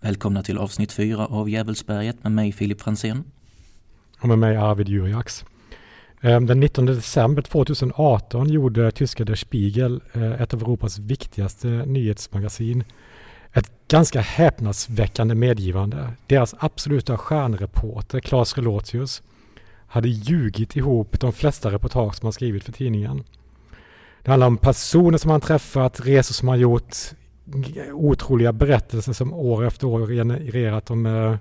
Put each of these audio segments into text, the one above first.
Välkomna till avsnitt 4 av Djävulsberget med mig Filip Fransén. Och med mig Arvid Jurjaks. Ehm, den 19 december 2018 gjorde tyska Der Spiegel, eh, ett av Europas viktigaste nyhetsmagasin, ett ganska häpnadsväckande medgivande. Deras absoluta stjärnreporter Claes Relotius hade ljugit ihop de flesta reportage som han skrivit för tidningen. Det handlar om personer som han träffat, resor som han gjort, otroliga berättelser som år efter år genererat de, eh,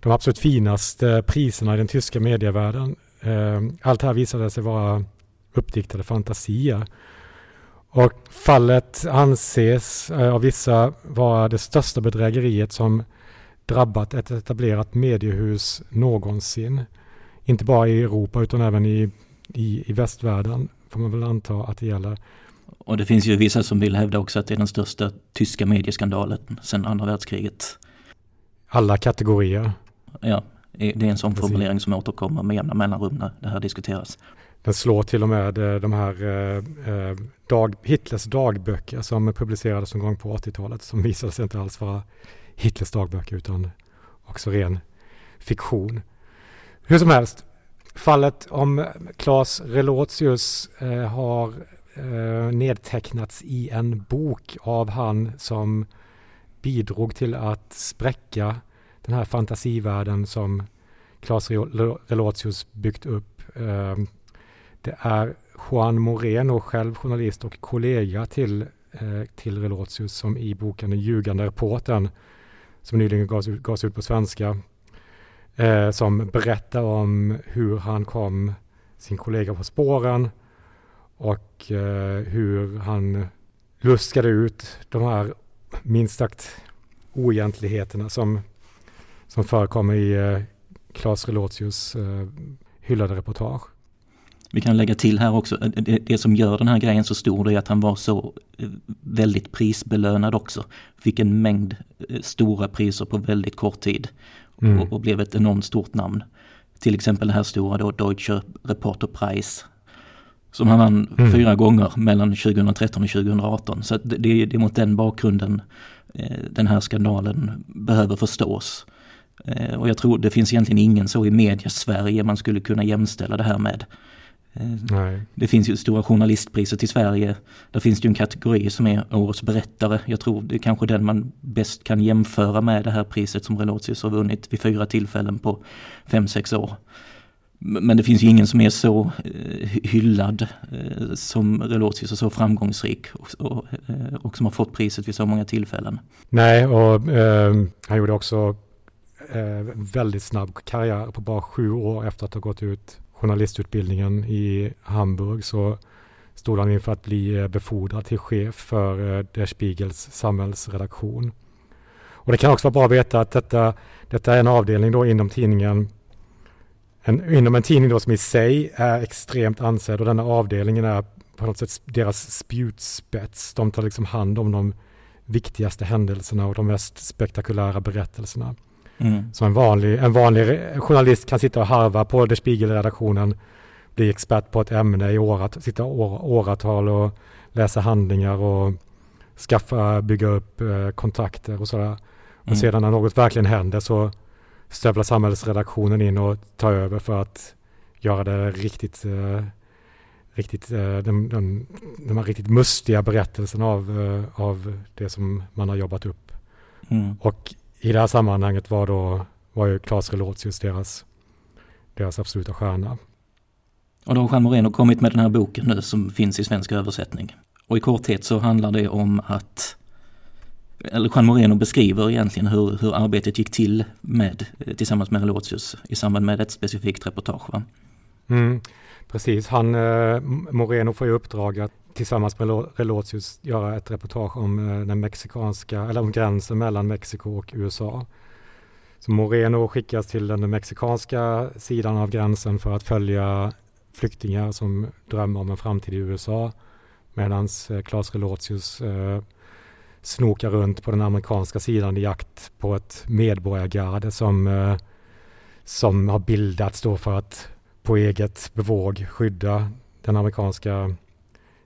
de absolut finaste priserna i den tyska medievärlden. Eh, allt det här visade sig vara uppdiktade fantasier. Och fallet anses eh, av vissa vara det största bedrägeriet som drabbat ett etablerat mediehus någonsin. Inte bara i Europa utan även i, i, i västvärlden får man väl anta att det gäller. Och det finns ju vissa som vill hävda också att det är den största tyska medieskandalen sedan andra världskriget. Alla kategorier. Ja, det är en sån Precis. formulering som återkommer med jämna mellanrum när det här diskuteras. Den slår till och med eh, de här eh, eh, dag, Hitlers dagböcker som publicerades en gång på 80-talet som visade sig inte alls vara Hitlers dagböcker utan också ren fiktion. Hur som helst, fallet om Claes Relotius eh, har eh, nedtecknats i en bok av han som bidrog till att spräcka den här fantasivärlden som Claes Relotius byggt upp. Eh, det är Juan Moreno, själv journalist och kollega till, eh, till Relotius som i boken Den ljugande reportern som nyligen gavs ut, gavs ut på svenska eh, som berättar om hur han kom sin kollega på spåren och eh, hur han luskade ut de här minst sagt oegentligheterna som, som förekommer i eh, Claes Relotius eh, hyllade reportage. Vi kan lägga till här också, det, det, som gör den här grejen så stor är att han var så väldigt prisbelönad också. Fick en mängd stora priser på väldigt kort tid mm. och, och, blev ett enormt stort namn. Till exempel det här stora då Deutsche Reporter Prize som han vann mm. fyra gånger mellan 2013 och 2018. Så det, det, är mot den bakgrunden eh, den här skandalen behöver förstås. Eh, och jag tror det finns egentligen ingen så i media-Sverige man skulle kunna jämställa det här med. Eh, Nej. Det finns ju stora journalistpriset i Sverige. Där finns det ju en kategori som är årets berättare. Jag tror det är kanske den man bäst kan jämföra med det här priset som Relotius har vunnit vid fyra tillfällen på fem sex år. Men det finns ju ingen som är så eh, hyllad eh, som Relotius och så framgångsrik och, och, eh, och, som har fått priset vid så många tillfällen. Nej, och eh, han gjorde också eh, väldigt snabb karriär på bara sju år efter att ha gått ut journalistutbildningen i Hamburg så stod han inför att bli befordrad till chef för Der Spiegels samhällsredaktion. Och det kan också vara bra att veta att detta, detta är en avdelning då inom tidningen en, inom en tidning då som i sig är extremt ansedd och denna avdelningen är på något sätt deras spjutspets. De tar liksom hand om de viktigaste händelserna och de mest spektakulära berättelserna. Mm. Så en vanlig, en vanlig journalist kan sitta och harva på Der Spiegel-redaktionen, bli expert på ett ämne i årat, sitta år, åratal och läsa handlingar och skaffa, bygga upp eh, kontakter och sådär. Mm. Och sedan när något verkligen händer så stövlar samhällsredaktionen in och tar över för att göra det riktigt, eh, riktigt eh, de, de, de riktigt mustiga berättelserna av, eh, av det som man har jobbat upp. Mm. Och i det här sammanhanget var då var ju Claes Relotius deras, deras absoluta stjärna. Och då har Jean Moreno kommit med den här boken nu som finns i svensk översättning. Och i korthet så handlar det om att eller Juan Moreno beskriver egentligen hur, hur arbetet gick till med, eh, tillsammans med Relotius i samband med ett specifikt reportage. Va? Mm, precis, han, eh, Moreno får i uppdrag att tillsammans med Relotius göra ett reportage om eh, den mexikanska, eller om gränsen mellan Mexiko och USA. Så Moreno skickas till den mexikanska sidan av gränsen för att följa flyktingar som drömmer om en framtid i USA. Medan eh, Claes Relotius eh, snoka runt på den amerikanska sidan i jakt på ett medborgargarde som, eh, som har bildats då för att på eget bevåg skydda den amerikanska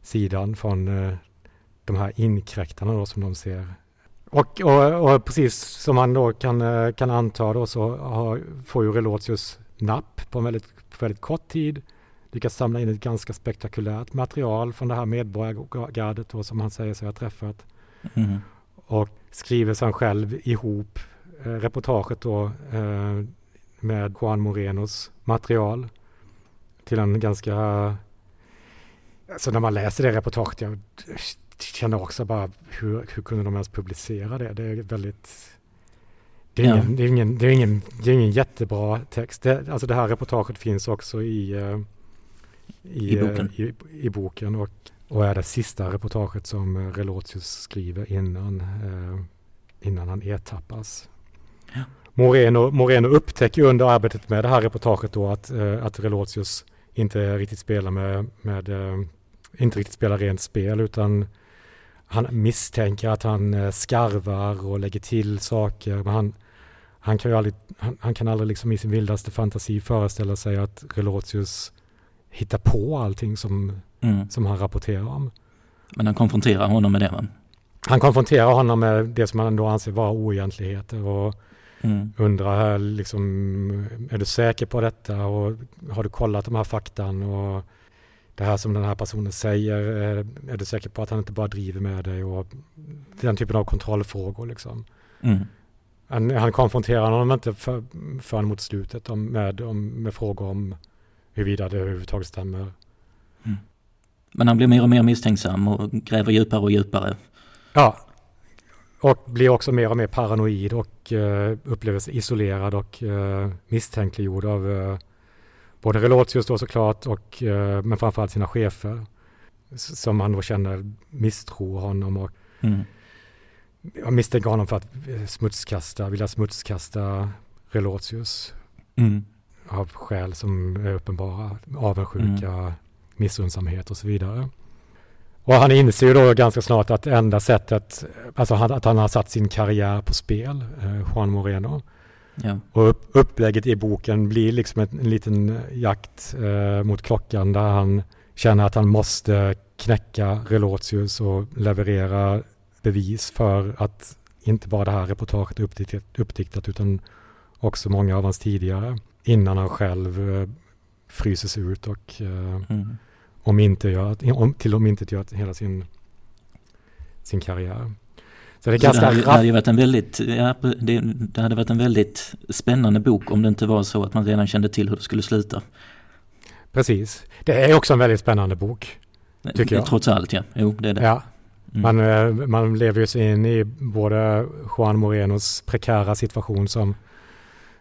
sidan från eh, de här inkräktarna då som de ser. Och, och, och, precis som man då kan, eh, kan anta då så har, får ju Relotius napp på en väldigt, på väldigt kort tid. Lyckas samla in ett ganska spektakulärt material från det här medborgargardet då som han säger sig ha träffat. Mm. Och skriver sen själv ihop eh, reportaget då eh, med Juan Morenos material till en ganska... Alltså när man läser det reportaget, jag känner också bara hur, hur kunde de ens publicera det? Det är väldigt... Det är, ja. ingen, det, är ingen, det, är ingen, det är ingen jättebra text. Det, alltså det här reportaget finns också i, uh, i, I, boken. Uh, i, i, boken och, och är det sista reportaget som Relotius skriver innan, uh, innan han ertappas. Ja. Moreno, Moreno upptäcker under arbetet med det här reportaget då att, att Relotius inte riktigt spelar med, med inte riktigt spelar rent spel utan han misstänker att han eh, skarvar och lägger till saker. Men han, han kan ju aldrig, han, han, kan aldrig liksom i sin vildaste fantasi föreställa sig att Relotius hittar på allting som, mm. som han rapporterar om. Men han konfronterar honom med det va? Han konfronterar honom med det som han då anser vara oegentligheter och mm. undrar liksom, är du säker på detta och har du kollat de här faktan och det här som den här personen säger, är du säker på att han inte bara driver med dig och den typen av kontrollfrågor liksom. Mm. Han, han konfronterar honom inte för, förrän mot slutet om, med, om, med frågor om huruvida det överhuvudtaget stämmer. Men han blir mer och mer misstänksam och gräver djupare och djupare. Ja, och blir också mer och mer paranoid och uh, upplever sig isolerad och uh, misstänkliggjord av uh, både Relotius då såklart och eh, men framförallt sina chefer som han då känner misstror honom och mm. misstänker honom för att eh, smutskasta, vilja smutskasta Relotius mm. av skäl som är uppenbara, avundsjuka, mm. Missundsamhet och så vidare. Och han inser ju då ganska snart att enda sättet, alltså att han har satt sin karriär på spel, eh, Juan Moreno, Ja. Och upp, upplägget i boken blir liksom en, en liten jakt eh, mot klockan där han känner att han måste knäcka Relotius och leverera bevis för att inte bara det här reportaget är uppdiktat, uppdiktat utan också många av hans tidigare innan han själv eh, fryses ut och eh, mm. om inte gör, om, till om inte gör hela sin, sin karriär. Så det, är ganska det, hade, det hade varit en väldigt, ja, det, det, hade varit en väldigt spännande bok om det inte var så att man redan kände till hur det skulle sluta. Precis. Det är också en väldigt spännande bok. Tycker jag. Trots allt ja, jo det är det. Ja. Mm. Man, eh, man lever ju sig in i både Juan Morenos prekära situation som,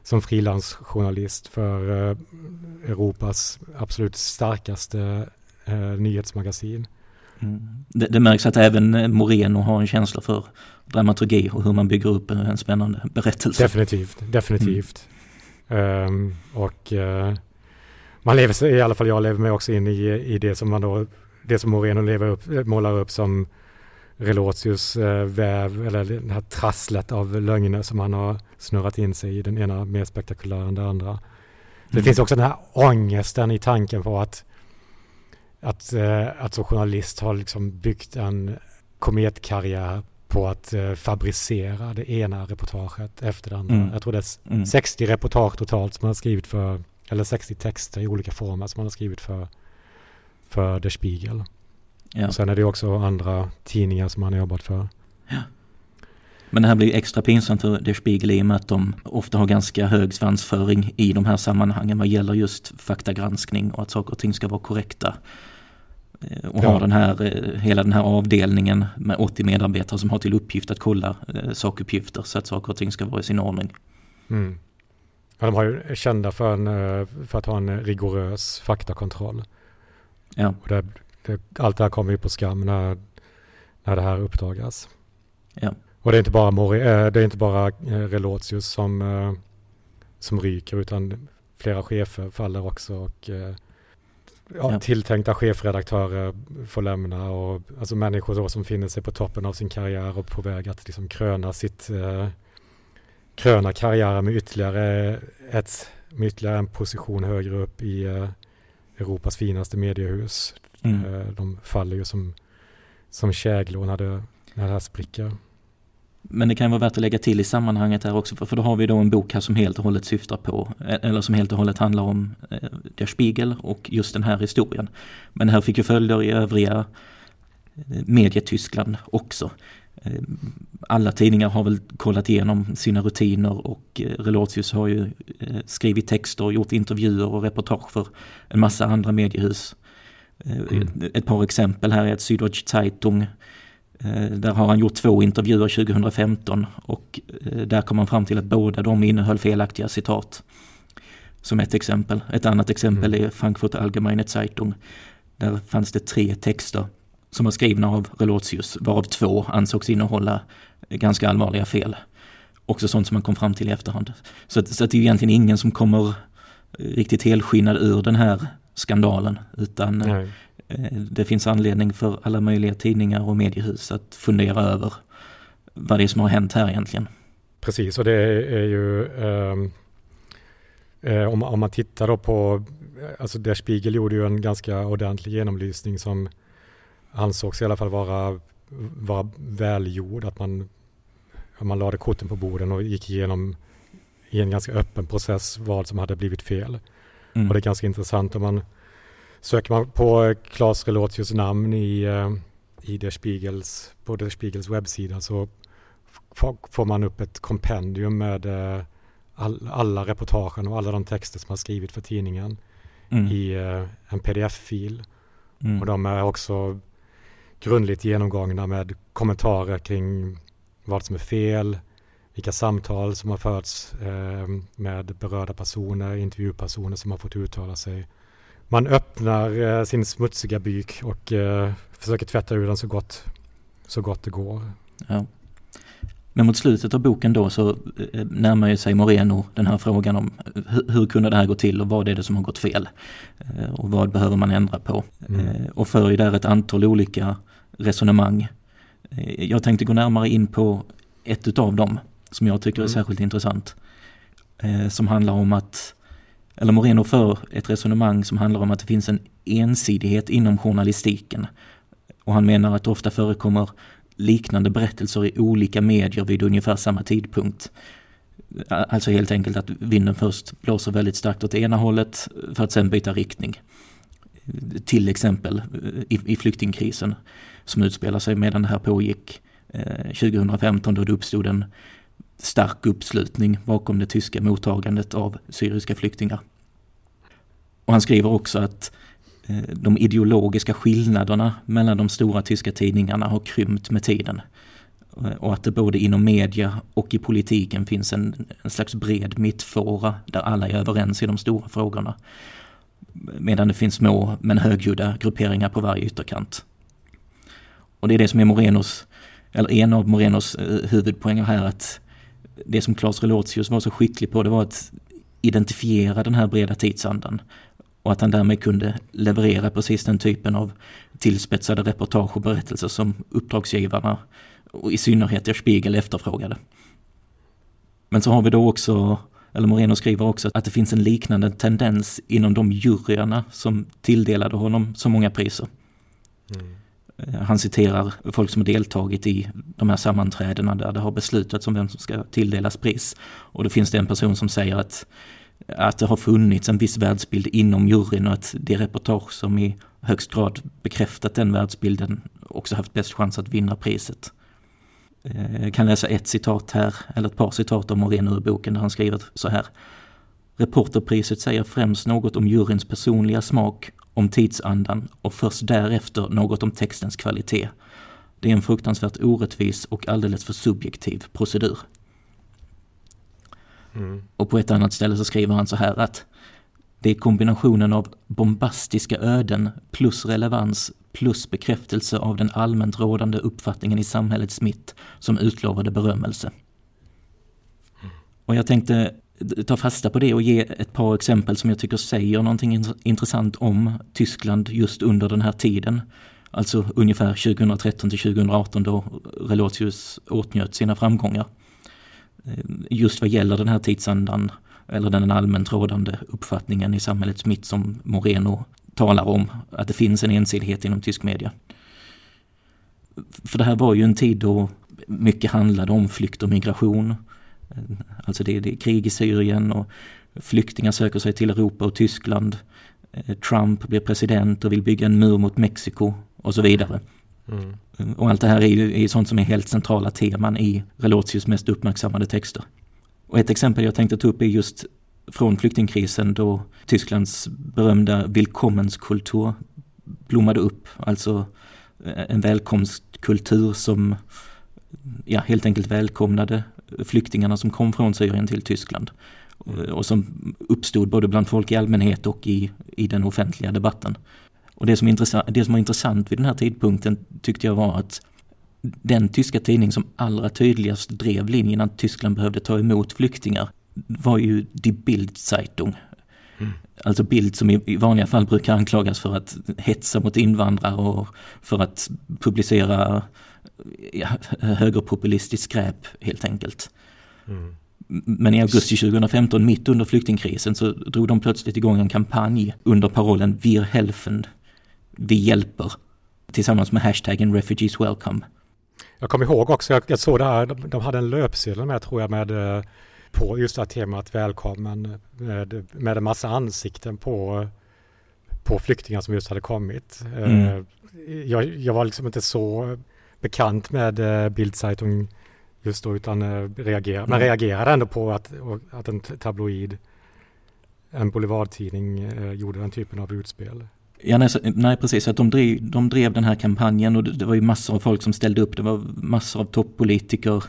som frilansjournalist för eh, Europas absolut starkaste eh, nyhetsmagasin. Mm. Det, det, märks att även Moreno har en känsla för dramaturgi och hur man bygger upp en spännande berättelse. Definitivt, definitivt. Mm. Um, och uh, man lever sig, i alla fall jag lever mig också in i, i det som man då, det som Moreno lever upp, målar upp som Relotius uh, väv eller det här trasslet av lögner som han har snurrat in sig i, den ena mer spektakulära än det andra. Mm. Det finns också den här ångesten i tanken på att att, eh, att som journalist har liksom byggt en kometkarriär på att eh, fabricera det ena reportaget efter det andra. Mm. Jag tror det är mm. 60 reportage totalt som man har skrivit för, eller 60 texter i olika former som man har skrivit för, för Der Spiegel. Ja. Och sen är det också andra tidningar som man har jobbat för. Ja. Men det här blir extra pinsamt för Der Spiegel i och med att de ofta har ganska hög svansföring i de här sammanhangen vad gäller just faktagranskning och att saker och ting ska vara korrekta. Eh, och ja. har den här, eh, hela den här avdelningen med 80 medarbetare som har till uppgift att kolla eh, sakuppgifter så att saker och ting ska vara i sin ordning. Mm. Ja, de har ju kända för, en, för att ha en rigorös faktakontroll. Ja. Och det, det, allt det här kommer ju på skam när, när det här uppdagas. Ja. Och det är inte bara, Mori, det är inte bara Relotius som, som ryker utan flera chefer faller också och ja, tilltänkta chefredaktörer får lämna och alltså människor då som finner sig på toppen av sin karriär och på väg att liksom kröna sitt eh, kröna karriären med ytterligare ett med ytterligare en position högre upp i eh, Europas finaste mediehus. Mm. Eh, de faller ju som, som käglor när det, när det här spricker. Men det kan vara värt att lägga till i sammanhanget här också, för då har vi då en bok här som helt och hållet syftar på, eller som helt och hållet handlar om Der Spiegel och just den här historien. Men det här fick ju följder i övriga Medietyskland också. Alla tidningar har väl kollat igenom sina rutiner och Relotius har ju skrivit texter och gjort intervjuer och reportage för en massa andra mediehus. Mm. Ett par exempel här är att Süddeutsche Zeitung Eh, där har han gjort två intervjuer 2015 och eh, där kom han fram till att båda de innehöll felaktiga citat. Som ett exempel. Ett annat exempel mm. är Frankfurt Allgemeine Zeitung. Där fanns det tre texter som var skrivna av Relotius, varav två ansågs innehålla ganska allvarliga fel. Också sånt som man kom fram till i efterhand. Så, att, så att det är egentligen ingen som kommer riktigt helskinnad ur den här skandalen. Utan Nej. Eh, det finns anledning för alla möjliga tidningar och mediehus att fundera över vad det är som har hänt här egentligen. Precis, och det är ju ehm, eh, om, om, man tittar då på, alltså Der Spiegel gjorde ju en ganska ordentlig genomlysning som ansågs i alla fall vara, vara välgjord, att man, man lade korten på borden och gick igenom i en ganska öppen process vad som hade blivit fel. Mm. Och det är ganska intressant om man Söker man på Claes Relotius namn i, eh, i Der Spiegels, på Der Spiegels webbsida så får man upp ett kompendium med eh, all, alla reportagen och alla de texter som har skrivit för tidningen mm. i eh, en pdf-fil. Mm. Och de är också grundligt genomgångna med kommentarer kring vad som är fel, vilka samtal som har förts med berörda personer, intervjupersoner som har fått uttala sig man öppnar eh, sin smutsiga byk och eh, försöker tvätta ur den så gott, så gott det går. Ja. Men mot slutet av boken då så eh, närmar ju sig Moreno den här frågan om hur, hur kunde det här gå till och vad är det som har gått fel? Eh, och vad behöver man ändra på? Mm. Eh, och för ju där ett antal olika resonemang. Eh, jag tänkte gå närmare in på ett utav dem som jag tycker är mm. särskilt intressant. som handlar om att eller Moreno för ett resonemang som handlar om att det finns en ensidighet inom journalistiken. Och han menar att det ofta förekommer liknande berättelser i olika medier vid ungefär samma tidpunkt. Alltså helt enkelt att vinden först blåser väldigt starkt åt ena hållet för att sen byta riktning. Till exempel i, i flyktingkrisen som utspelar sig medan det här pågick 2015 då det uppstod en stark uppslutning bakom det tyska mottagandet av syriska flyktingar. Och han skriver också att eh, de ideologiska skillnaderna mellan de stora tyska tidningarna har krympt med tiden. Eh, och att det både inom media och i politiken finns en, en slags bred mittfåra där alla är överens i de stora frågorna. Medan det finns små men högljudda grupperingar på varje ytterkant. Och det är det som är Morenos, eller en av Morenos eh, huvudpoänger här att det som Claes Relotius var så skicklig på det var att identifiera den här breda tidsandan. Och att han därmed kunde leverera precis den typen av tillspetsade reportage och berättelser som uppdragsgivarna och i synnerhet Der Spiegel efterfrågade. Men så har vi då också, eller Moreno skriver också att det finns en liknande tendens inom de juryerna som tilldelade honom så många priser. Mm. Han citerar folk som har deltagit i de här sammanträdena där det har beslutats om vem som ska tilldelas pris. Och då finns det en person som säger att, att det har funnits en viss världsbild inom juryn och att det reportage som i högst grad bekräftat den världsbilden också haft bäst chans att vinna priset. Eh, jag kan läsa ett citat här, eller ett par citat om Moreno ur boken där han skriver så här. Reporterpriset säger främst något om juryns personliga smak om tidsandan och först därefter något om textens kvalitet. Det är en fruktansvärt orättvis och alldeles för subjektiv procedur. Mm. Och på ett annat ställe så skriver han så här att det är kombinationen av bombastiska öden plus relevans plus bekräftelse av den allmänt rådande uppfattningen i samhällets mitt som utlovade berömmelse. Mm. Och jag tänkte ta fasta på det och ge ett par exempel som jag tycker säger någonting intressant om Tyskland just under den här tiden. Alltså ungefär 2013 till 2018 då Relotius åtnjöt sina framgångar. Eh, just vad gäller den här tidsandan eller den allmänt rådande uppfattningen i samhällets mitt som Moreno talar om, att det finns en ensidighet inom tysk media. För det här var ju en tid då mycket handlade om flykt och migration. Alltså det, det är krig i Syrien och flyktingar söker sig till Europa och Tyskland. Trump blir president och vill bygga en mur mot Mexiko och så vidare. Mm. Och allt det här är ju är sånt som är helt centrala teman i Relotius mest uppmärksammade texter. Och ett exempel jag tänkte ta upp är just från flyktingkrisen då Tysklands berömda Willkommenskultur blommade upp. Alltså en välkomstkultur som ja, helt enkelt välkomnade flyktingarna som kom från Syrien till Tyskland. Och som uppstod både bland folk i allmänhet och i, i den offentliga debatten. Och det som, det som var intressant vid den här tidpunkten tyckte jag var att den tyska tidning som allra tydligast drev linjen att Tyskland behövde ta emot flyktingar var ju Die Bild-Zeitung. Mm. Alltså Bild som i, vanliga fall brukar anklagas för att hetsa mot invandrare och för att publicera ja, högerpopulistiskt skräp helt enkelt. Mm. Men i augusti 2015, mitt under flyktingkrisen, så drog de plötsligt igång en kampanj under parollen Wir helfen, vi hjälper, tillsammans med hashtaggen Refugees Welcome. Jag kommer ihåg också, jag, jag såg det här, de, de hade en löpsedel med tror jag med eh, på just det här temat välkommen med, med en massa ansikten på, på flyktingar som just hade kommit. Mm. Eh, jag, jag, var liksom inte så bekant med eh, Bildzeitung just då utan reagerade, men reagerade ändå på att, att en tabloid, en boulevardtidning gjorde den typen av utspel. Ja, nej, nej precis. Att de, drev, de drev den här kampanjen och det, det var ju massor av folk som ställde upp. Det var massor av toppolitiker,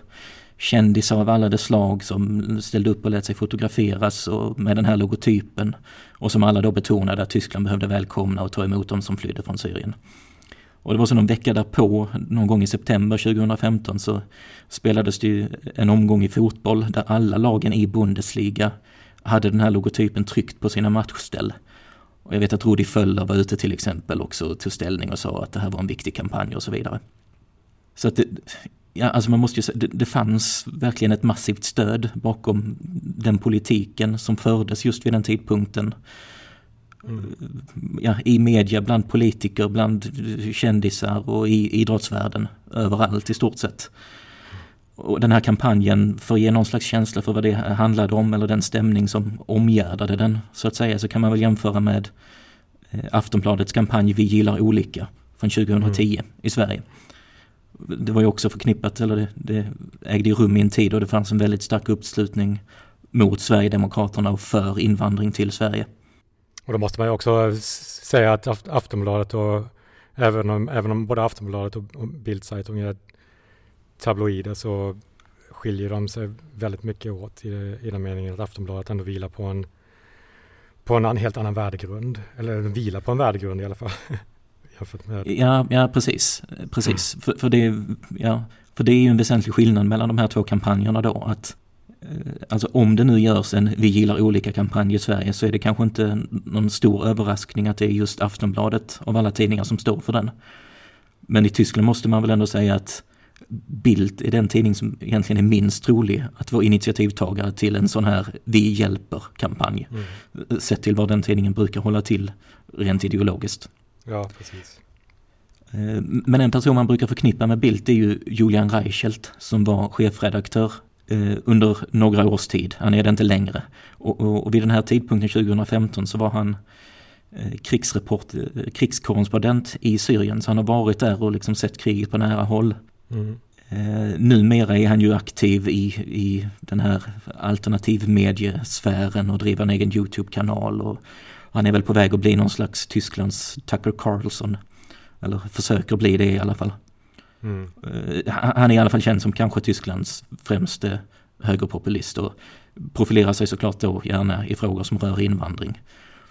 kändisar av alla dess slag som ställde upp och lät sig fotograferas och med den här logotypen. Och som alla då betonade att Tyskland behövde välkomna och ta emot dem som flydde från Syrien. Och det var så någon vecka därpå, någon gång i september 2015 så spelades det ju en omgång i fotboll där alla lagen i Bundesliga hade den här logotypen tryckt på sina matchställ. Och jag vet att Rudi Föller var ute till exempel också och tog ställning och sa att det här var en viktig kampanj och så vidare. Så att det, ja, alltså man måste ju säga, det, det fanns verkligen ett massivt stöd bakom den politiken som fördes just vid den tidpunkten. Mm. Ja, I media, bland politiker, bland kändisar och i idrottsvärlden. Överallt i stort sett och den här kampanjen för att ge någon slags känsla för vad det handlade om eller den stämning som omgärdade den så att säga så kan man väl jämföra med eh, Aftonbladets kampanj Vi gillar olika från 2010 mm. i Sverige. Det var ju också förknippat, eller det, det ägde rum i en tid och det fanns en väldigt stark uppslutning mot Sverigedemokraterna och för invandring till Sverige. Och då måste man ju också säga att Aftonbladet och även om, även om både Aftonbladet och, och Bildzeitung är tabloider så skiljer de sig väldigt mycket åt i, i den meningen att Aftonbladet ändå vilar på en, på en helt annan värdegrund. Eller vilar på en värdegrund i alla fall. ja, ja, precis. precis. Mm. För, för, det, ja, för det är ju en väsentlig skillnad mellan de här två kampanjerna då. Att, alltså om det nu görs en Vi gillar olika kampanj i Sverige så är det kanske inte någon stor överraskning att det är just Aftonbladet av alla tidningar som står för den. Men i Tyskland måste man väl ändå säga att Bildt är den tidning som egentligen är minst trolig att vara initiativtagare till en sån här Vi hjälper-kampanj. Mm. Sett till vad den tidningen brukar hålla till rent ideologiskt. Ja, precis. Eh, men en person man brukar förknippa med Bildt är ju Julian Reichelt som var chefredaktör under några års tid. Han är det inte längre. Och, och, och vid den här tidpunkten 2015 så var han eh, krigsreport, krigskorrespondent i Syrien. Så han har varit där och liksom sett kriget på nära håll. Mm. Eh, numera är han ju aktiv i, i den här alternativmediesfären och driver en egen YouTube-kanal. Och han är väl på väg att bli någon slags Tysklands Tucker Carlson. Eller försöker bli det i alla fall. Mm. Han är i alla fall känd som kanske Tysklands främste högerpopulist och profilerar sig såklart då gärna i frågor som rör invandring.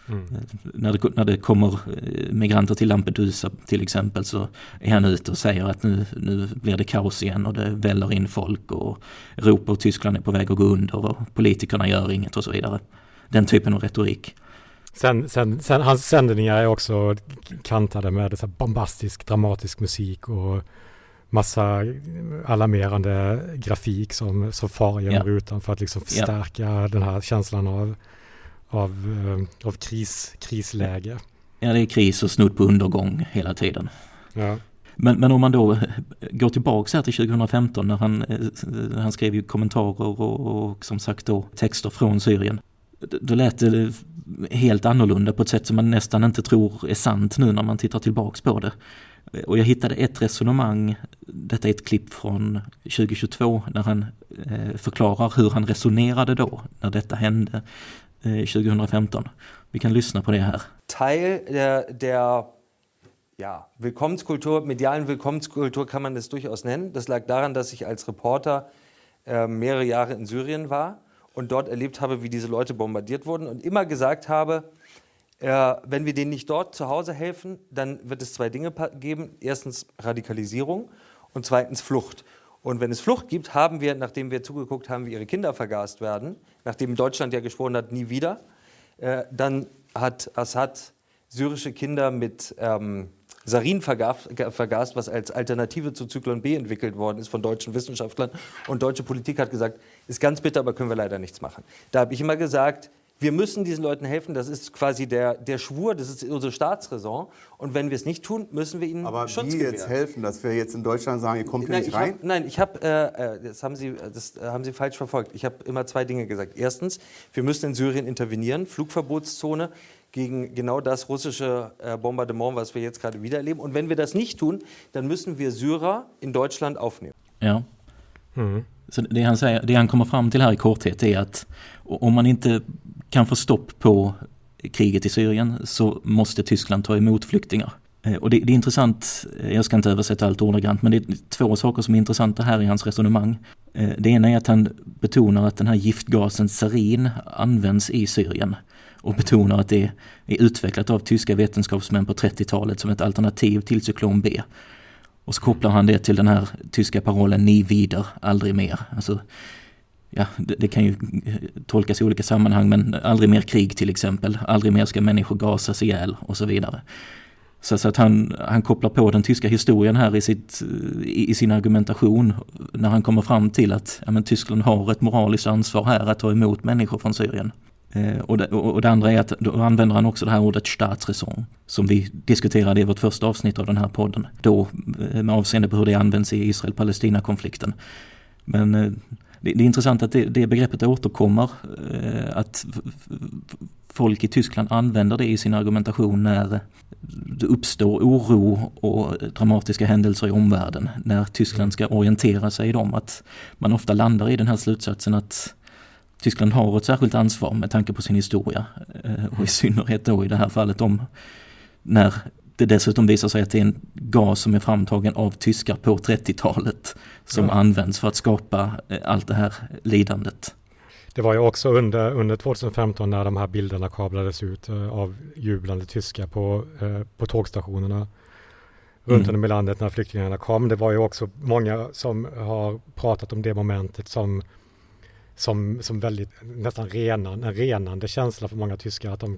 Mm. När, det, när det kommer eh, migranter till Lampedusa till exempel så är han ute och säger att nu, nu blir det kaos igen och det väller in folk och Europa och Tyskland är på väg att gå under och politikerna gör inget och så vidare. Den typen av retorik. Sen, sen, sen hans sändningar är också kantade med så bombastisk dramatisk musik och massa alarmerande grafik som, som far genom ja. rutan för att liksom förstärka ja. den här känslan av av, eh, av kris, krisläge. Ja, det är kris och snudd på undergång hela tiden. Ja. Men, men om man då går tillbaks här till 2015 när han, han skrev ju kommentarer och, och som sagt då texter från Syrien. Då lät det helt annorlunda på ett sätt som man nästan inte tror är sant nu när man tittar tillbaks på det. Och jag hittade ett resonemang, detta är ett klipp från 2022, när han eh, förklarar hur han resonerade då, när detta hände eh, 2015. Vi kan lyssna på det här. Teil der, der ja, Willkommenskultur, medialen Willkommenskultur kann man das durchaus nennen. Das lag daran, dass ich als Reporter äh, mehrere Jahre in Syrien war und dort erlebt habe, wie diese Leute bombardiert wurden und immer gesagt habe, wenn wir denen nicht dort zu Hause helfen, dann wird es zwei Dinge geben. Erstens Radikalisierung und zweitens Flucht. Und wenn es Flucht gibt, haben wir, nachdem wir zugeguckt haben, wie ihre Kinder vergast werden, nachdem Deutschland ja geschworen hat, nie wieder, äh, dann hat Assad syrische Kinder mit ähm, Sarin vergast, vergast, was als Alternative zu Zyklon B entwickelt worden ist von deutschen Wissenschaftlern. Und deutsche Politik hat gesagt, ist ganz bitter, aber können wir leider nichts machen. Da habe ich immer gesagt, wir müssen diesen Leuten helfen. Das ist quasi der, der Schwur, das ist unsere Staatsräson. Und wenn wir es nicht tun, müssen wir ihnen Aber Schutz wie gewähren. jetzt helfen, dass wir jetzt in Deutschland sagen, ihr kommt hier Nein, nicht ich rein? hab, nein, ich habe, äh, äh, das, haben Sie, das haben Sie falsch verfolgt. Ich habe immer zwei Dinge gesagt. Erstens, wir müssen in Syrien intervenieren, Flugverbotszone gegen genau das russische äh, Bombardement, was wir jetzt gerade wieder erleben. Und wenn wir das nicht tun, dann müssen wir Syrer in Deutschland aufnehmen. Ja. Mm. Så det han, säger, det han kommer fram till här i korthet är att om man inte kan få stopp på kriget i Syrien så måste Tyskland ta emot flyktingar. Eh, och det, det, är intressant, eh, jag ska inte översätta allt ordagrant, men det är två saker som är intressanta här i hans resonemang. Eh, det ena är att han betonar att den här giftgasen sarin används i Syrien och betonar att det är utvecklat av tyska vetenskapsmän på 30-talet som ett alternativ till cyklon B. Och så kopplar han det till den här tyska parollen ni vider, aldrig mer. Alltså, ja, det, det, kan ju eh, tolkas i olika sammanhang men aldrig mer krig till exempel. Aldrig mer ska människor gasas ihjäl och så vidare. Så, så att han, han kopplar på den tyska historien här i, sitt, eh, i, i sin argumentation när han kommer fram till att ja, men Tyskland har ett moraliskt ansvar här att ta emot människor från Syrien. Eh, och, det, och det andra är att då använder han också det här ordet Staatsräson som vi diskuterade i vårt första avsnitt av den här podden. Då eh, med avseende på hur det används i Israel-Palestina-konflikten. Men eh, det, det, är intressant att det, det begreppet återkommer. Eh, att folk i Tyskland använder det i sin argumentation när det uppstår oro och dramatiska händelser i omvärlden. När Tyskland ska orientera sig i dem. Att man ofta landar i den här slutsatsen att Tyskland har ett särskilt ansvar med tanke på sin historia. Eh, och i synnerhet då i det här fallet om när det dessutom visar sig att det är en gas som är framtagen av tyskar på 30-talet som ja. används för att skapa allt det här lidandet. Det var ju också under, under 2015 när de här bilderna kablades ut av jublande tyskar på, på tågstationerna runt mm. om i landet när flyktingarna kom. Det var ju också många som har pratat om det momentet som som, som väldigt nästan renan, en renande känsla för många tyskar att de,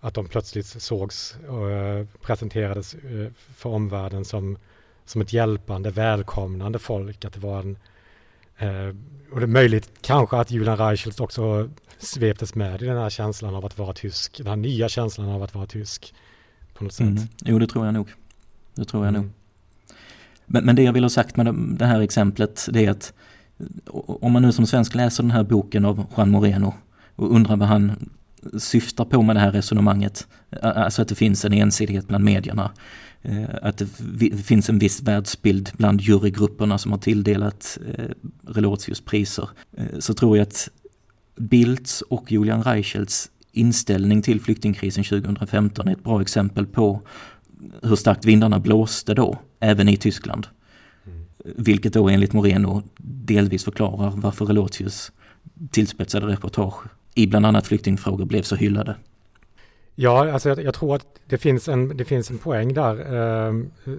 att de plötsligt sågs och uh, presenterades uh, för omvärlden som, som ett hjälpande, välkomnande folk. Att det var en, uh, och det är möjligt kanske att Julian Reichelt också sveptes med i den här känslan av att vara tysk, den här nya känslan av att vara tysk. På något sätt. Mm. Jo, det tror jag nog. Det tror jag mm. nog. Men, men det jag vill ha sagt med det här exemplet, det är att om man nu som svensk läser den här boken av Juan Moreno och undrar vad han syftar på med det här resonemanget, alltså att det finns en ensidighet bland medierna, att det finns en viss världsbild bland jurygrupperna som har tilldelat Relotius priser, så tror jag att Bildts och Julian Reichelts inställning till flyktingkrisen 2015 är ett bra exempel på hur starkt vindarna blåste då, även i Tyskland. Vilket då enligt Moreno delvis förklarar varför Relotius tillspetsade reportage i bland annat flyktingfrågor blev så hyllade. Ja, alltså jag, jag, tror att det finns en, det finns en poäng där. Eh,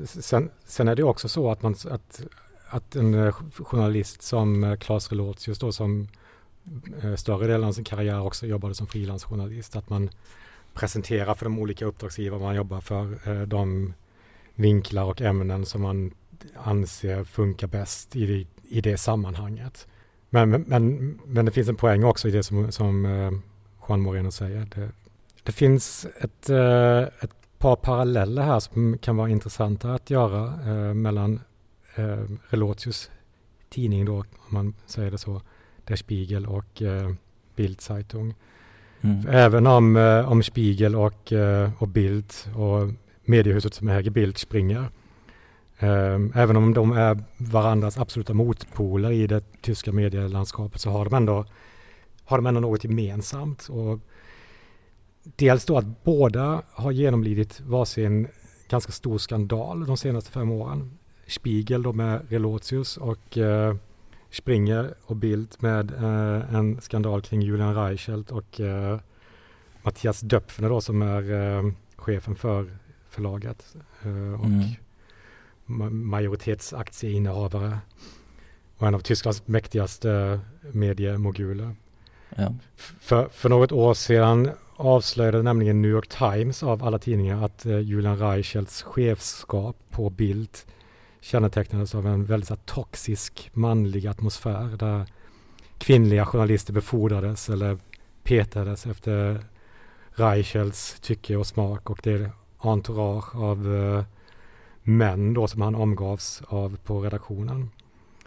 sen, sen, är det också så att, man, att, att en eh, journalist som eh, Claes Relotius då som eh, större delen av sin karriär också jobbade som frilansjournalist, att man presenterar för de olika uppdragsgivare man jobbar för eh, de vinklar och ämnen som man anser funkar bäst i i det sammanhanget. Men, men, men det finns en poäng också i det som, som uh, Juan Moreno säger. Det, det finns ett, uh, ett par paralleller här som kan vara intressanta att göra eh, mellan eh, Relotius tidning då, om man säger det så, Der Spiegel och eh, Bildzeitung. Mm. Även om, eh, om Spiegel och, eh, och Bild och mediehuset som äger Bild springer, eh, Ehm, även om de är varandras absoluta motpoler i det tyska medielandskapet så har de ändå, har de ändå något gemensamt. Och dels då att båda har genomlidit varsin ganska stor skandal de senaste fem åren. Spiegel då med Relotius och eh, Springer och Bild med eh, en skandal kring Julian Reichelt och eh, Mattias Döpfner då som är eh, chefen för förlaget eh, och mm ma majoritetsaktieinnehavare och en av Tysklands mäktigaste mediemoguler. Ja. För, för något år sedan avslöjade nämligen New York Times av alla tidningar att eh, Julian Reichelts chefskap på Bild kännetecknades av en väldigt toxisk manlig atmosfär där kvinnliga journalister befordrades eller petades efter Reichels tycke och smak och det entourage av uh, män då som han omgavs av på redaktionen.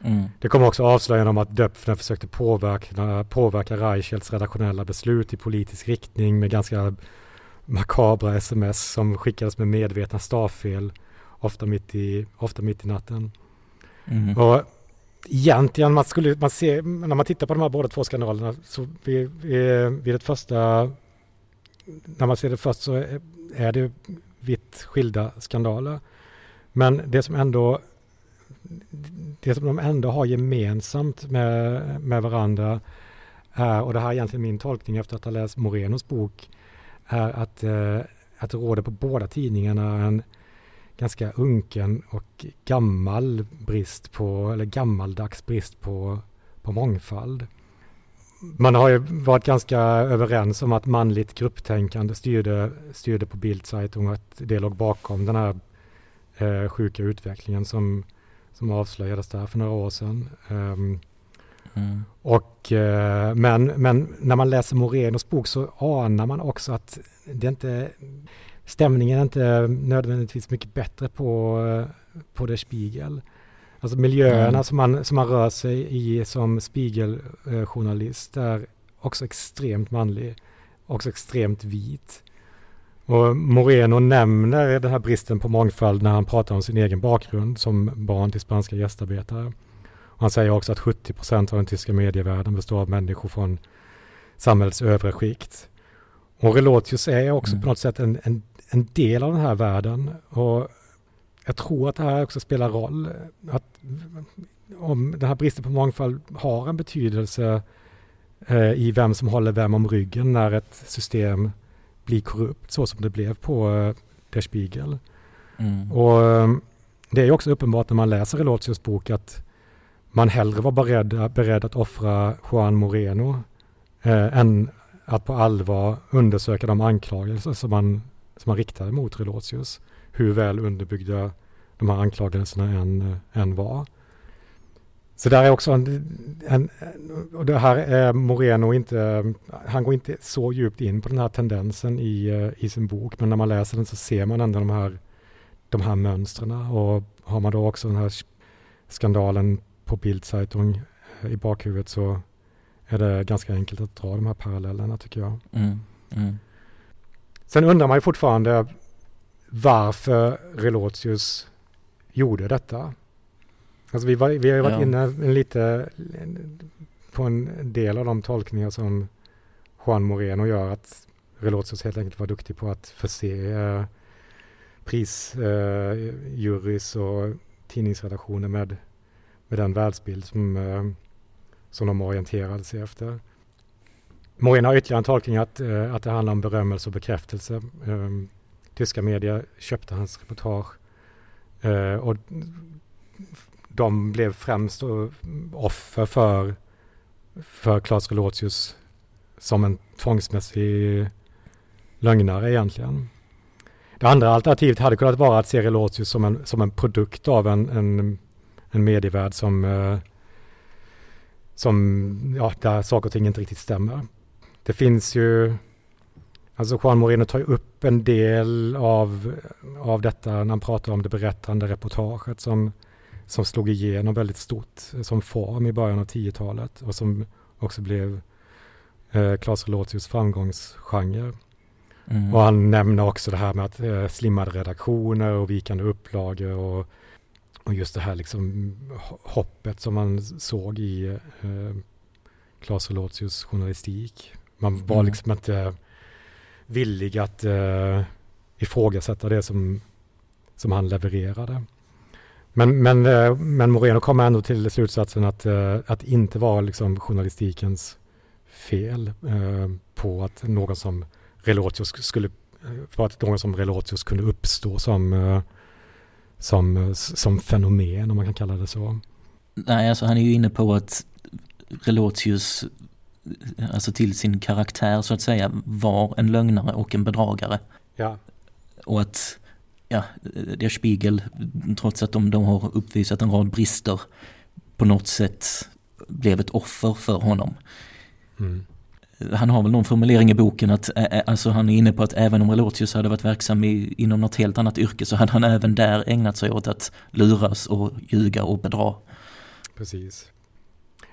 Mm. Det kom också avslöjanden om att Döpfner försökte påverka, påverka Reichels redaktionella beslut i politisk riktning med ganska makabra sms som skickades med medvetna stavfel ofta mitt i, ofta mitt i natten. Mm. Och egentligen, man skulle, man ser, när man tittar på de här båda två skandalerna så vid, vid, det första, när man ser det först så är, är det vitt skilda skandaler. Men det som ändå det som de ändå har gemensamt med, med varandra är, och det här är egentligen min tolkning efter att ha läst Morenos bok, är att, eh, att det råder på båda tidningarna en ganska unken och gammal brist på, eller gammaldags brist på, på mångfald. Man har ju varit ganska överens om att manligt grupptänkande styrde, styrde på Bildzeitung och att det låg bakom den här eh, sjuka utvecklingen som, som avslöjades där för några år sedan. Um, mm. och, eh, men, men när man läser Morenos bok så anar man också att det inte stämningen är inte nödvändigtvis mycket bättre på, på Der Spiegel. Alltså miljöerna mm. som, man, som man rör sig i som Spiegel-journalist är också extremt manlig, också extremt vit. Och Moreno nämner den här bristen på mångfald när han pratar om sin egen bakgrund som barn till spanska gästarbetare. Och han säger också att 70 procent av den tyska medievärlden består av människor från samhällets övre skikt. Och Relotius är också mm. på något sätt en, en en del av den här världen. Och jag tror att det här också spelar roll. Att om den här bristen på mångfald har en betydelse eh, i vem som håller vem om ryggen när ett system blir korrupt så som det blev på eh, Der Spiegel. Mm. Och eh, det är också uppenbart när man läser Relotius bok att man hellre var beredd, beredd att offra Juan Moreno eh, än att på allvar undersöka de anklagelser som man som han riktade mot Relotius, hur väl underbyggda de här anklagelserna än, än var. Så där är också en, en, och det här är Moreno inte, han går inte så djupt in på den här tendensen i, i sin bok, men när man läser den så ser man ändå de här, de här mönstren och har man då också den här skandalen på Bildzeitung i bakhuvudet så är det ganska enkelt att dra de här parallellerna tycker jag. Mm, mm. Sen undrar man ju fortfarande varför Relotius gjorde detta. Alltså vi, var, vi har varit ja. inne lite på en del av de tolkningar som Juan Moreno gör, att Relotius helt enkelt var duktig på att förse eh, prisjurys eh, och tidningsredaktioner med, med den världsbild som, eh, som de orienterade sig efter. Morin har ytterligare en tolkning att, eh, att det handlar om berömmelse och bekräftelse. Um, tyska medier köpte hans reportage uh, och de blev främst offer för, för Claes Relotius som en tvångsmässig lögnare egentligen. Det andra alternativet hade kunnat vara att se Relotius som en, som en produkt av en, en, en medievärld som, eh, som, ja, där saker och ting inte riktigt stämmer. Det finns ju Alltså Juan Moreno tar ju upp en del av, av detta när han pratar om det berättande reportaget som, som slog igenom väldigt stort som form i början av 10-talet och som också blev eh, Claes Relotius framgångsgenre. Mm. Och han nämner också det här med att eh, slimmade redaktioner och vikande upplagor och, och just det här liksom hoppet som man såg i eh, Claes Relotius journalistik. Man var mm. liksom inte villig att eh, ifrågasätta det som, som han levererade. Men, men, eh, men Moreno kommer ändå till slutsatsen att, eh, att inte vara liksom journalistikens fel eh, på att någon som Relotius skulle, för att någon som Relotius kunde uppstå som, eh, som, som fenomen om man kan kalla det så. Nej, alltså han är ju inne på att Relotius, alltså till sin karaktär så att säga, var en lögnare och en bedragare. Ja. Och att, ja, Der Spiegel, trots att de då har uppvisat en rad brister, på något sätt blev ett offer för honom. Mm han har väl någon formulering i boken att alltså han är inne på att även om Relotius hade varit verksam i, inom något helt annat yrke så hade han även där ägnat sig åt att luras och ljuga och bedra. Precis.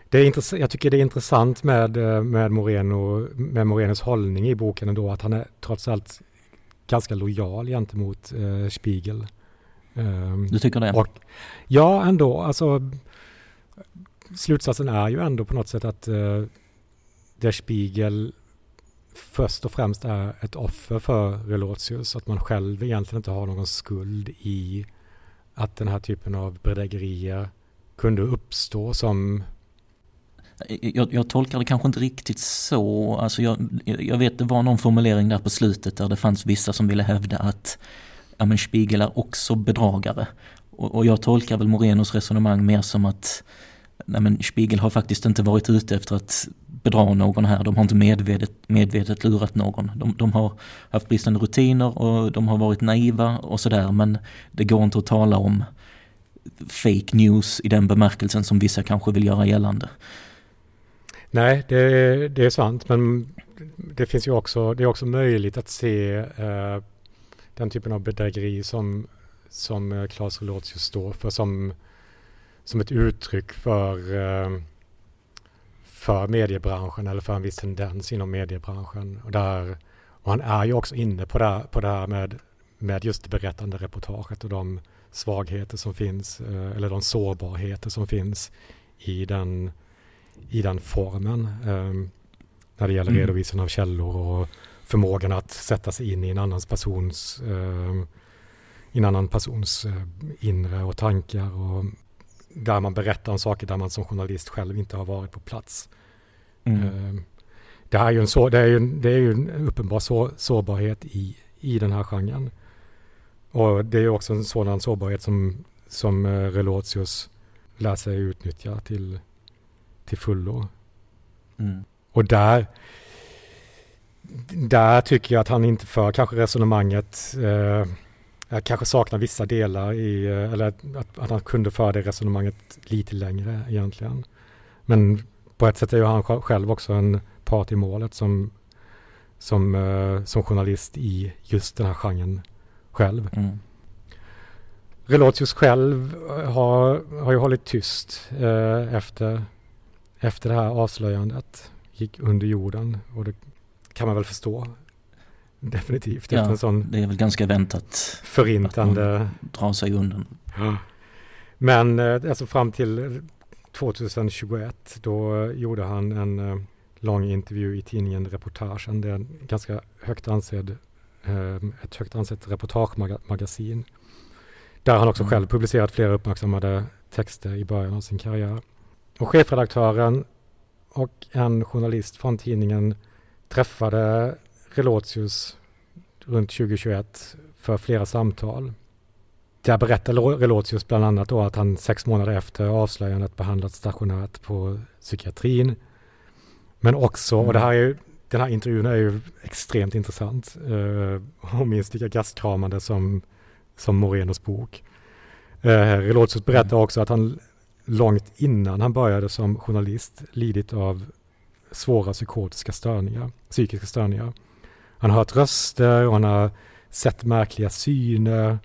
Det är jag tycker det är intressant med, eh, med, Moreno, med Morenos hållning i boken ändå att han är trots allt ganska lojal gentemot eh, Spiegel. Um, du tycker det? Och, ja, ändå. Alltså, slutsatsen är ju ändå på något sätt att eh, der Spiegel först och främst är ett offer för Relotius. Att man själv egentligen inte har någon skuld i att den här typen av bedrägerier kunde uppstå som Eh, jag, jag, tolkar det kanske inte riktigt så. Alltså jag, jag vet det var någon formulering där på slutet där det fanns vissa som ville hävda att ja, men Spiegel är också bedragare. Och, och jag tolkar väl Morenos resonemang mer som att nej men Spiegel har faktiskt inte varit ute efter att bedra någon här. De har inte medvetet, medvetet lurat någon. De, de har haft bristande rutiner och de har varit naiva och sådär. Men det går inte att tala om fake news i den bemärkelsen som vissa kanske vill göra gällande. Nej, det, det är sant. Men det finns ju också, det är också möjligt att se eh, den typen av bedrägeri som, som eh, Claes Relotius står för som, som ett uttryck för eh, för mediebranschen eller för en viss tendens inom mediebranschen. Och, där, och han är ju också inne på det, på det här med, med just det berättande reportaget och de svagheter som finns, eh, eller de sårbarheter som finns i den, i den formen. Eh, när det gäller mm. redovisning av källor och förmågan att sätta sig in i en annan persons, eh, i en annan persons inre och tankar och där man berättar om saker där man som journalist själv inte har varit på plats. Mm. Ehm, det, är ju en så, det, är ju, det är ju en uppenbar så, sårbarhet i, i den här genren. Och det är också en sådan sårbarhet som, som eh, Relotius lär sig utnyttja till, till fullo. Mm. Och där, där tycker jag att han inte för kanske resonemanget eh, jag kanske saknar vissa delar i, eh, eller att, att han kunde föra det resonemanget lite längre egentligen. Men på ett sätt är ju han själv också en part i målet som, som, uh, som journalist i just den här genren själv. Mm. Relotius själv har, har ju hållit tyst uh, efter, efter det här avslöjandet. Gick under jorden och det kan man väl förstå Definitivt. Ja, en sån det är väl ganska väntat. Förintande. Dra sig undan. Ja. Men eh, alltså fram till 2021 då gjorde han en eh, lång intervju i tidningen Reportagen. Det är en ganska högt ansedd, eh, ett högt ansett reportagemagasin. Där han också mm. själv publicerat flera uppmärksammade texter i början av sin karriär. Och chefredaktören och en journalist från tidningen träffade Relotius runt 2021 för flera samtal. Där berättar Relotius bland annat då att han sex månader efter avslöjandet behandlats stationärt på psykiatrin. Men också, och det här är, den här intervjun är ju extremt intressant eh, och minst lika gastkramande som, som Morenos bok. Eh, Relotius berättar också att han långt innan han började som journalist lidit av svåra psykotiska störningar, psykiska störningar. han har hört röster och han har sett märkliga syner,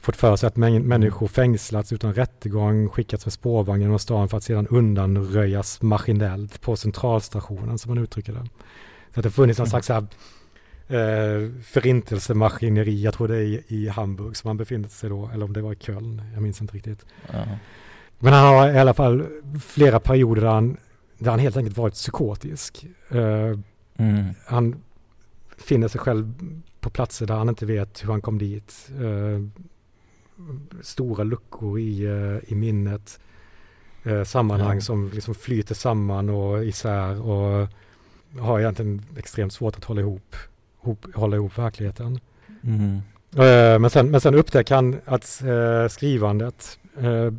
fått för sig att människor fängslats utan rättegång, skickats med spårvagn genom stan för att sedan undanröjas maskinellt på centralstationen som man uttrycker det. Så att det funnits någon slags här, eh, förintelsemaskineri, jag tror det är i, i Hamburg som han befinner sig då, eller om det var i Köln, jag minns inte riktigt. Ja. Men han har i alla fall flera perioder där han, där han helt enkelt varit psykotisk. Eh, mm. Han finner sig själv på platser där han inte vet hur han kom dit. Eh, stora luckor i, eh, i minnet. Sammanhang ja. som liksom flyter samman och isär och har egentligen extremt svårt att hålla ihop, ihop hålla ihop verkligheten. Mm. Men, sen, men sen upptäcker han att skrivandet eh,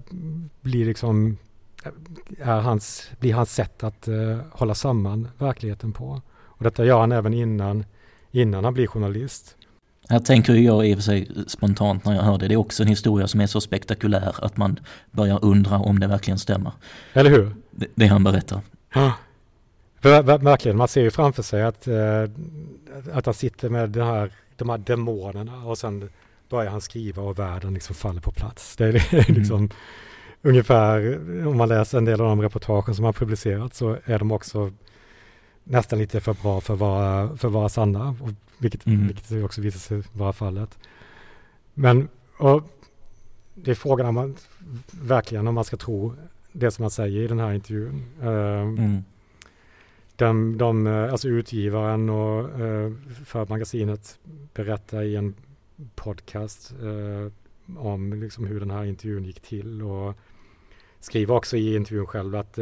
blir liksom är hans, blir hans sätt att hålla samman verkligheten på. Och detta gör han även innan, innan han blir journalist. Här tänker jag i och för sig spontant när jag hör det. Det är också en historia som är så spektakulär att man börjar undra om det verkligen stämmer. Eller hur? Det, det han berättar. Ja. Verkligen, man ser ju framför sig att, eh, att han sitter med den här, de här demonerna och sen börjar han skriva och världen liksom faller på plats. Det är liksom mm. ungefär, om man läser en del av de reportagen som har publicerats så är de också nästan lite för bra för att vara, för att vara sanna, vilket, mm. vilket också visar sig vara fallet. Men och det är frågan om man verkligen om man ska tro det som han säger i den här intervjun. Uh, mm. de, de, alltså utgivaren och uh, för magasinet berättar i en podcast uh, om liksom hur den här intervjun gick till och skriver också i intervjun själv att,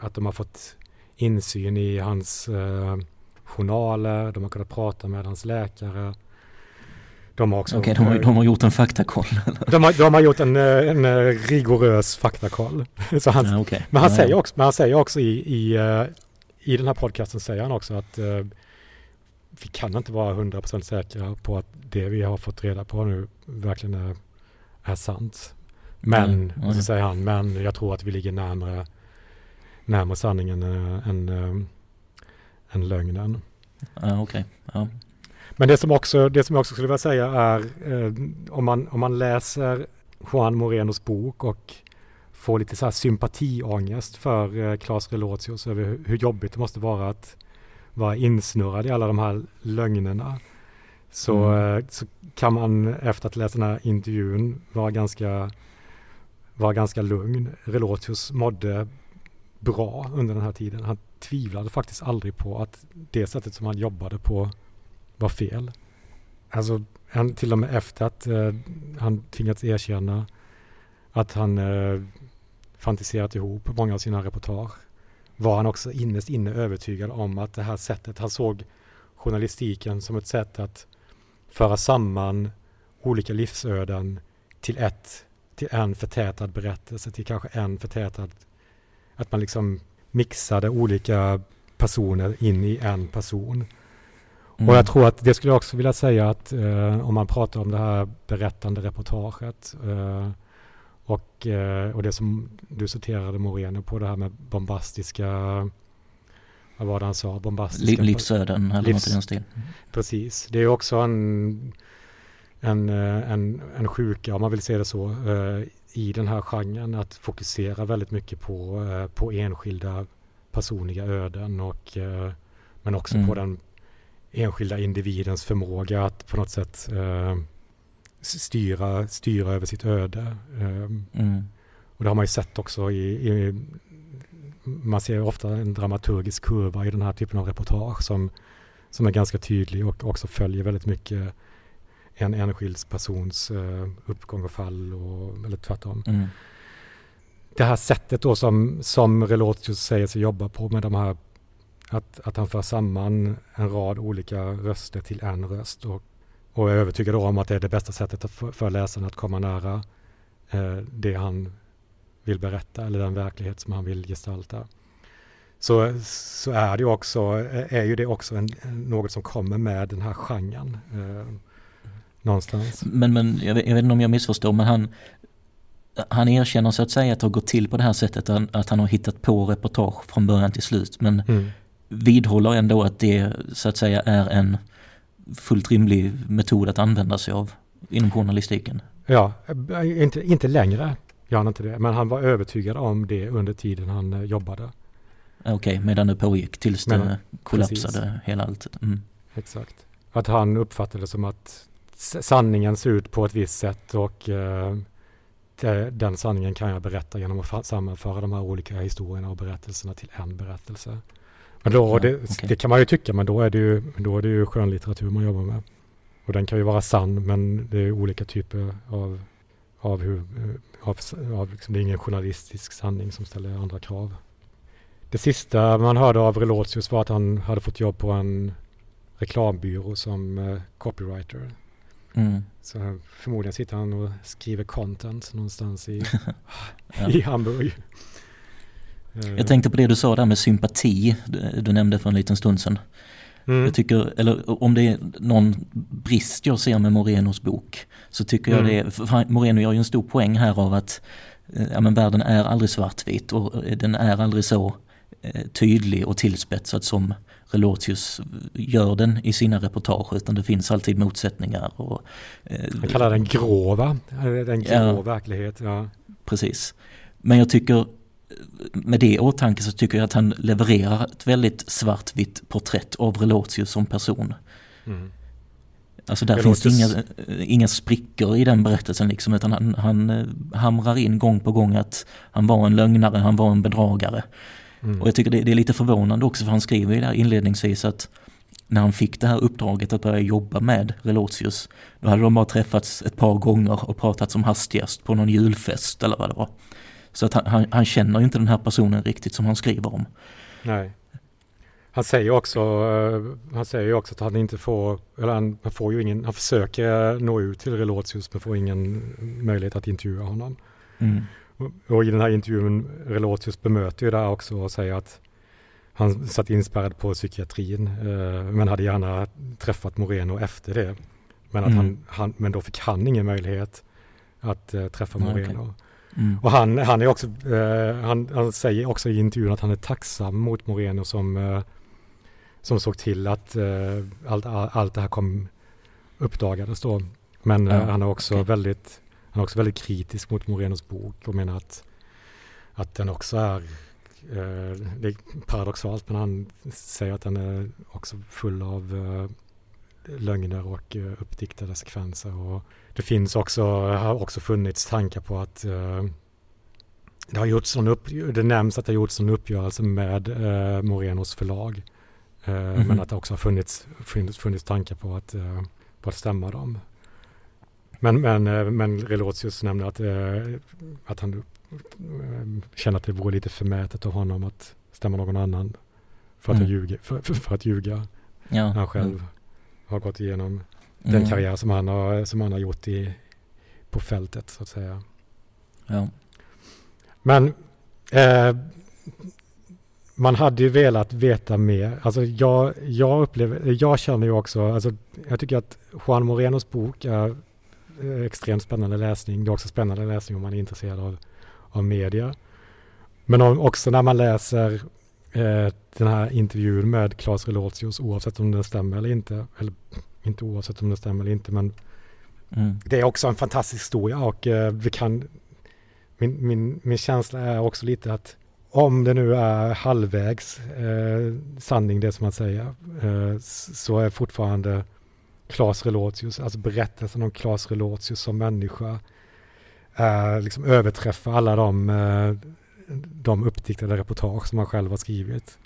att de har fått insyn i hans eh, journaler, de har kunnat prata med hans läkare. De har också... Okej, okay, de, de, har gjort en faktakoll? De har, de har gjort en, eh, en eh, rigorös faktakoll. Så han, ja, okay. Men han ja, säger också, men han säger också i, i, eh, i den här podcasten säger han också att vi kan inte vara 100% säkra på att det vi har fått reda på nu verkligen är, är sant. Men, mm, mm. så säger han, men jag tror att vi ligger närmare närmare sanningen än, än, än lögnen. Ja, okay. ja. Men det som, också, det som jag också skulle vilja säga är eh, om, man, om man läser Juan Morenos bok och får lite så här sympatiångest för eh, Claes Relotius över hur, hur jobbigt det måste vara att vara insnurrad i alla de här lögnerna. Så, mm. eh, så kan man efter att läsa den här intervjun vara ganska, vara ganska lugn. Relotius mådde bra under den här tiden. Han tvivlade faktiskt aldrig på att det sättet som han jobbade på var fel. Alltså, han, till och med efter att eh, han tvingats erkänna att han eh, fantiserat ihop många av sina reportage var han också innerst inne övertygad om att det här sättet, han såg journalistiken som ett sätt att föra samman olika livsöden till ett, till en förtätad berättelse, till kanske en förtätad att man liksom mixade olika personer in i en person. Mm. Och jag tror att det skulle jag också vilja säga att eh, om man pratar om det här berättande reportaget eh, och, eh, och det som du citerade Moreno på det här med bombastiska vad var det han sa? Bombastiska livsöden eller livs, något i den stil. Precis, det är också en, en, eh, en, en sjuka om man vill se det så eh, i den här genren att fokusera väldigt mycket på, på enskilda personliga öden och men också mm. på den enskilda individens förmåga att på något sätt eh, styra, styra över sitt öde. Mm. Och det har man ju sett också i, i, man ser ofta en dramaturgisk kurva i den här typen av reportage som, som är ganska tydlig och också följer väldigt mycket en enskild persons uh, uppgång och fall och, eller tvärtom. Mm. Det här sättet då som, som Relotius säger sig jobba på med de här att, att han för samman en rad olika röster till en röst och, och är övertygad om att det är det bästa sättet för, läsaren att komma nära eh, det han vill berätta eller den verklighet som han vill gestalta. Så, så är det också, är ju det också en, något som kommer med den här genren. Eh, någonstans. Men, men jag vet, jag vet inte om jag missförstår, men han, han erkänner så att säga att det har gått till på det här sättet, att han har hittat på reportage från början till slut, men mm. vidhåller ändå att det så att säga är en fullt rimlig metod att använda sig av inom journalistiken. Ja, inte, inte längre gör han inte det. Men han var övertygad om det under tiden han eh, jobbade. Okej, okay, medan det pågick tills det men, kollapsade precis. hela allt. Mm. Exakt. Att han uppfattade det som att sanningen ser ut på ett visst sätt och eh, den sanningen kan jag berätta genom att sammanföra de här olika historierna och berättelserna till en berättelse. Men då, det, okay. det, kan man ju tycka, men då är det ju, då är det ju skönlitteratur man jobbar med. Och den kan ju vara sann, men det är olika typer av, av hur, av, av liksom, det är ingen journalistisk sanning som ställer andra krav. Det sista man hörde av Relotius var att han hade fått jobb på en reklambyrå som uh, copywriter. Mm. Så förmodligen sitter han och skriver content någonstans i, ja. i Hamburg. Eh. Jag tänkte på det du sa där med sympati, du nämnde för en liten stund sedan. Mm. Jag tycker, eller om det är någon brist jag ser med Morenos bok så tycker mm. jag det Moreno gör ju en stor poäng här av att eh, ja, men världen är aldrig svartvit och eh, den är aldrig så eh, tydlig och tillspetsad som Relotius gör den i sina reportage utan det finns alltid motsättningar. Och, eh, Han kallar den grå va? Den grå ja, verklighet. Ja. Precis. Men jag tycker med det i åtanke så tycker jag att han levererar ett väldigt svartvitt porträtt av Relotius som person. Mm. Alltså där Relotius... finns inga, inga sprickor i den berättelsen liksom utan han, han eh, hamrar in gång på gång att han var en lögnare, han var en bedragare. Mm. Och jag tycker det, det, är lite förvånande också för han skriver ju där inledningsvis att när han fick det här uppdraget att börja jobba med Relotius då hade de bara träffats ett par gånger och pratat som hastigast på någon julfest eller vad det var. Så att han, han, han känner inte den här personen riktigt som han skriver om. Nej. Han säger också, han säger också att han inte får, eller han, får ju ingen, han försöker nå ut till Relotius men får ingen möjlighet att intervjua honom. Mm. Och, och, i den här intervjun, Relotius bemöter ju det också och säger att han satt inspärrad på psykiatrin uh, men hade gärna träffat Moreno efter det. Men, att mm. han, han, men då fick han ingen möjlighet att uh, träffa Moreno. Okay. Mm. Och han, han, är också, eh, han, han, säger också i intervjun att han är tacksam mot Moreno som, eh, som såg till att eh, allt, allt det här kom uppdagades då. Men ja, han, är också okay. väldigt, han är också väldigt kritisk mot Morenos bok och menar att, att den också är eh, det är paradoxalt men han säger att den är också full av eh, lögner och uh, uppdiktade sekvenser. Och det finns också, har också funnits tankar på att uh, det har gjorts en upp, det nämns att det har gjorts en uppgörelse med uh, Morenos förlag. Mm -hmm. Men att det också har funnits, funnits, funnits tankar på att, på att stämma dem. Men, men, men Relotius nämnde att, att han känner att det vore lite förmätet av honom att stämma någon annan för att, mm. ljuga, för, för, för, att ljuga. Ja. Han själv mm har gått igenom den mm. karriär som han har, som han har gjort i, på fältet så att säga. Ja. Men eh, man hade ju velat veta mer. Alltså jag, jag upplever, jag känner ju också, alltså jag tycker att Juan Morenos bok är extremt spännande läsning. Det är också spännande läsning om man är intresserad av, av media. Men om, också när man läser eh, den här intervjun med Claes Relotius oavsett om den stämmer eller inte. Eller inte oavsett om den stämmer eller inte men mm. det är också en fantastisk historia och eh, vi kan min, min, min känsla är också lite att om det nu är halvvägs eh, sanning det som man säger eh, så är fortfarande Claes Relotius, alltså berättelsen om Claes Relotius som människa eh, liksom överträffar alla de eh, de uppdiktade reportage som han själv har skrivit.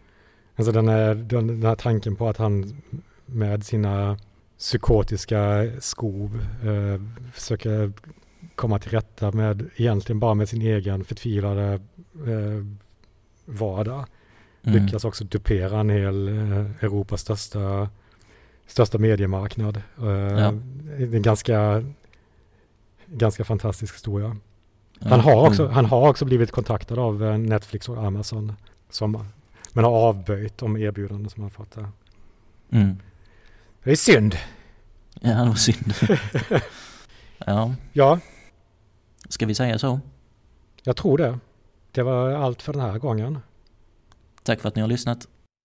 Alltså den, är, den, den här tanken på att han med sina psykotiska skov eh, försöker komma till rätta med, egentligen bara med sin egen förtvivlade eh, vardag. Mm. Lyckas också dupera en hel eh, Europas största, största mediemarknad. Eh, ja. En ganska, ganska fantastisk historia. Han har, också, mm. han har också blivit kontaktad av eh, Netflix och Amazon. Som, men har avböjt de erbjudanden som han fått där. Mm. Det är synd. Ja, det var synd. ja. Ja. Ska vi säga så? Jag tror det. Det var allt för den här gången. Tack för att ni har lyssnat.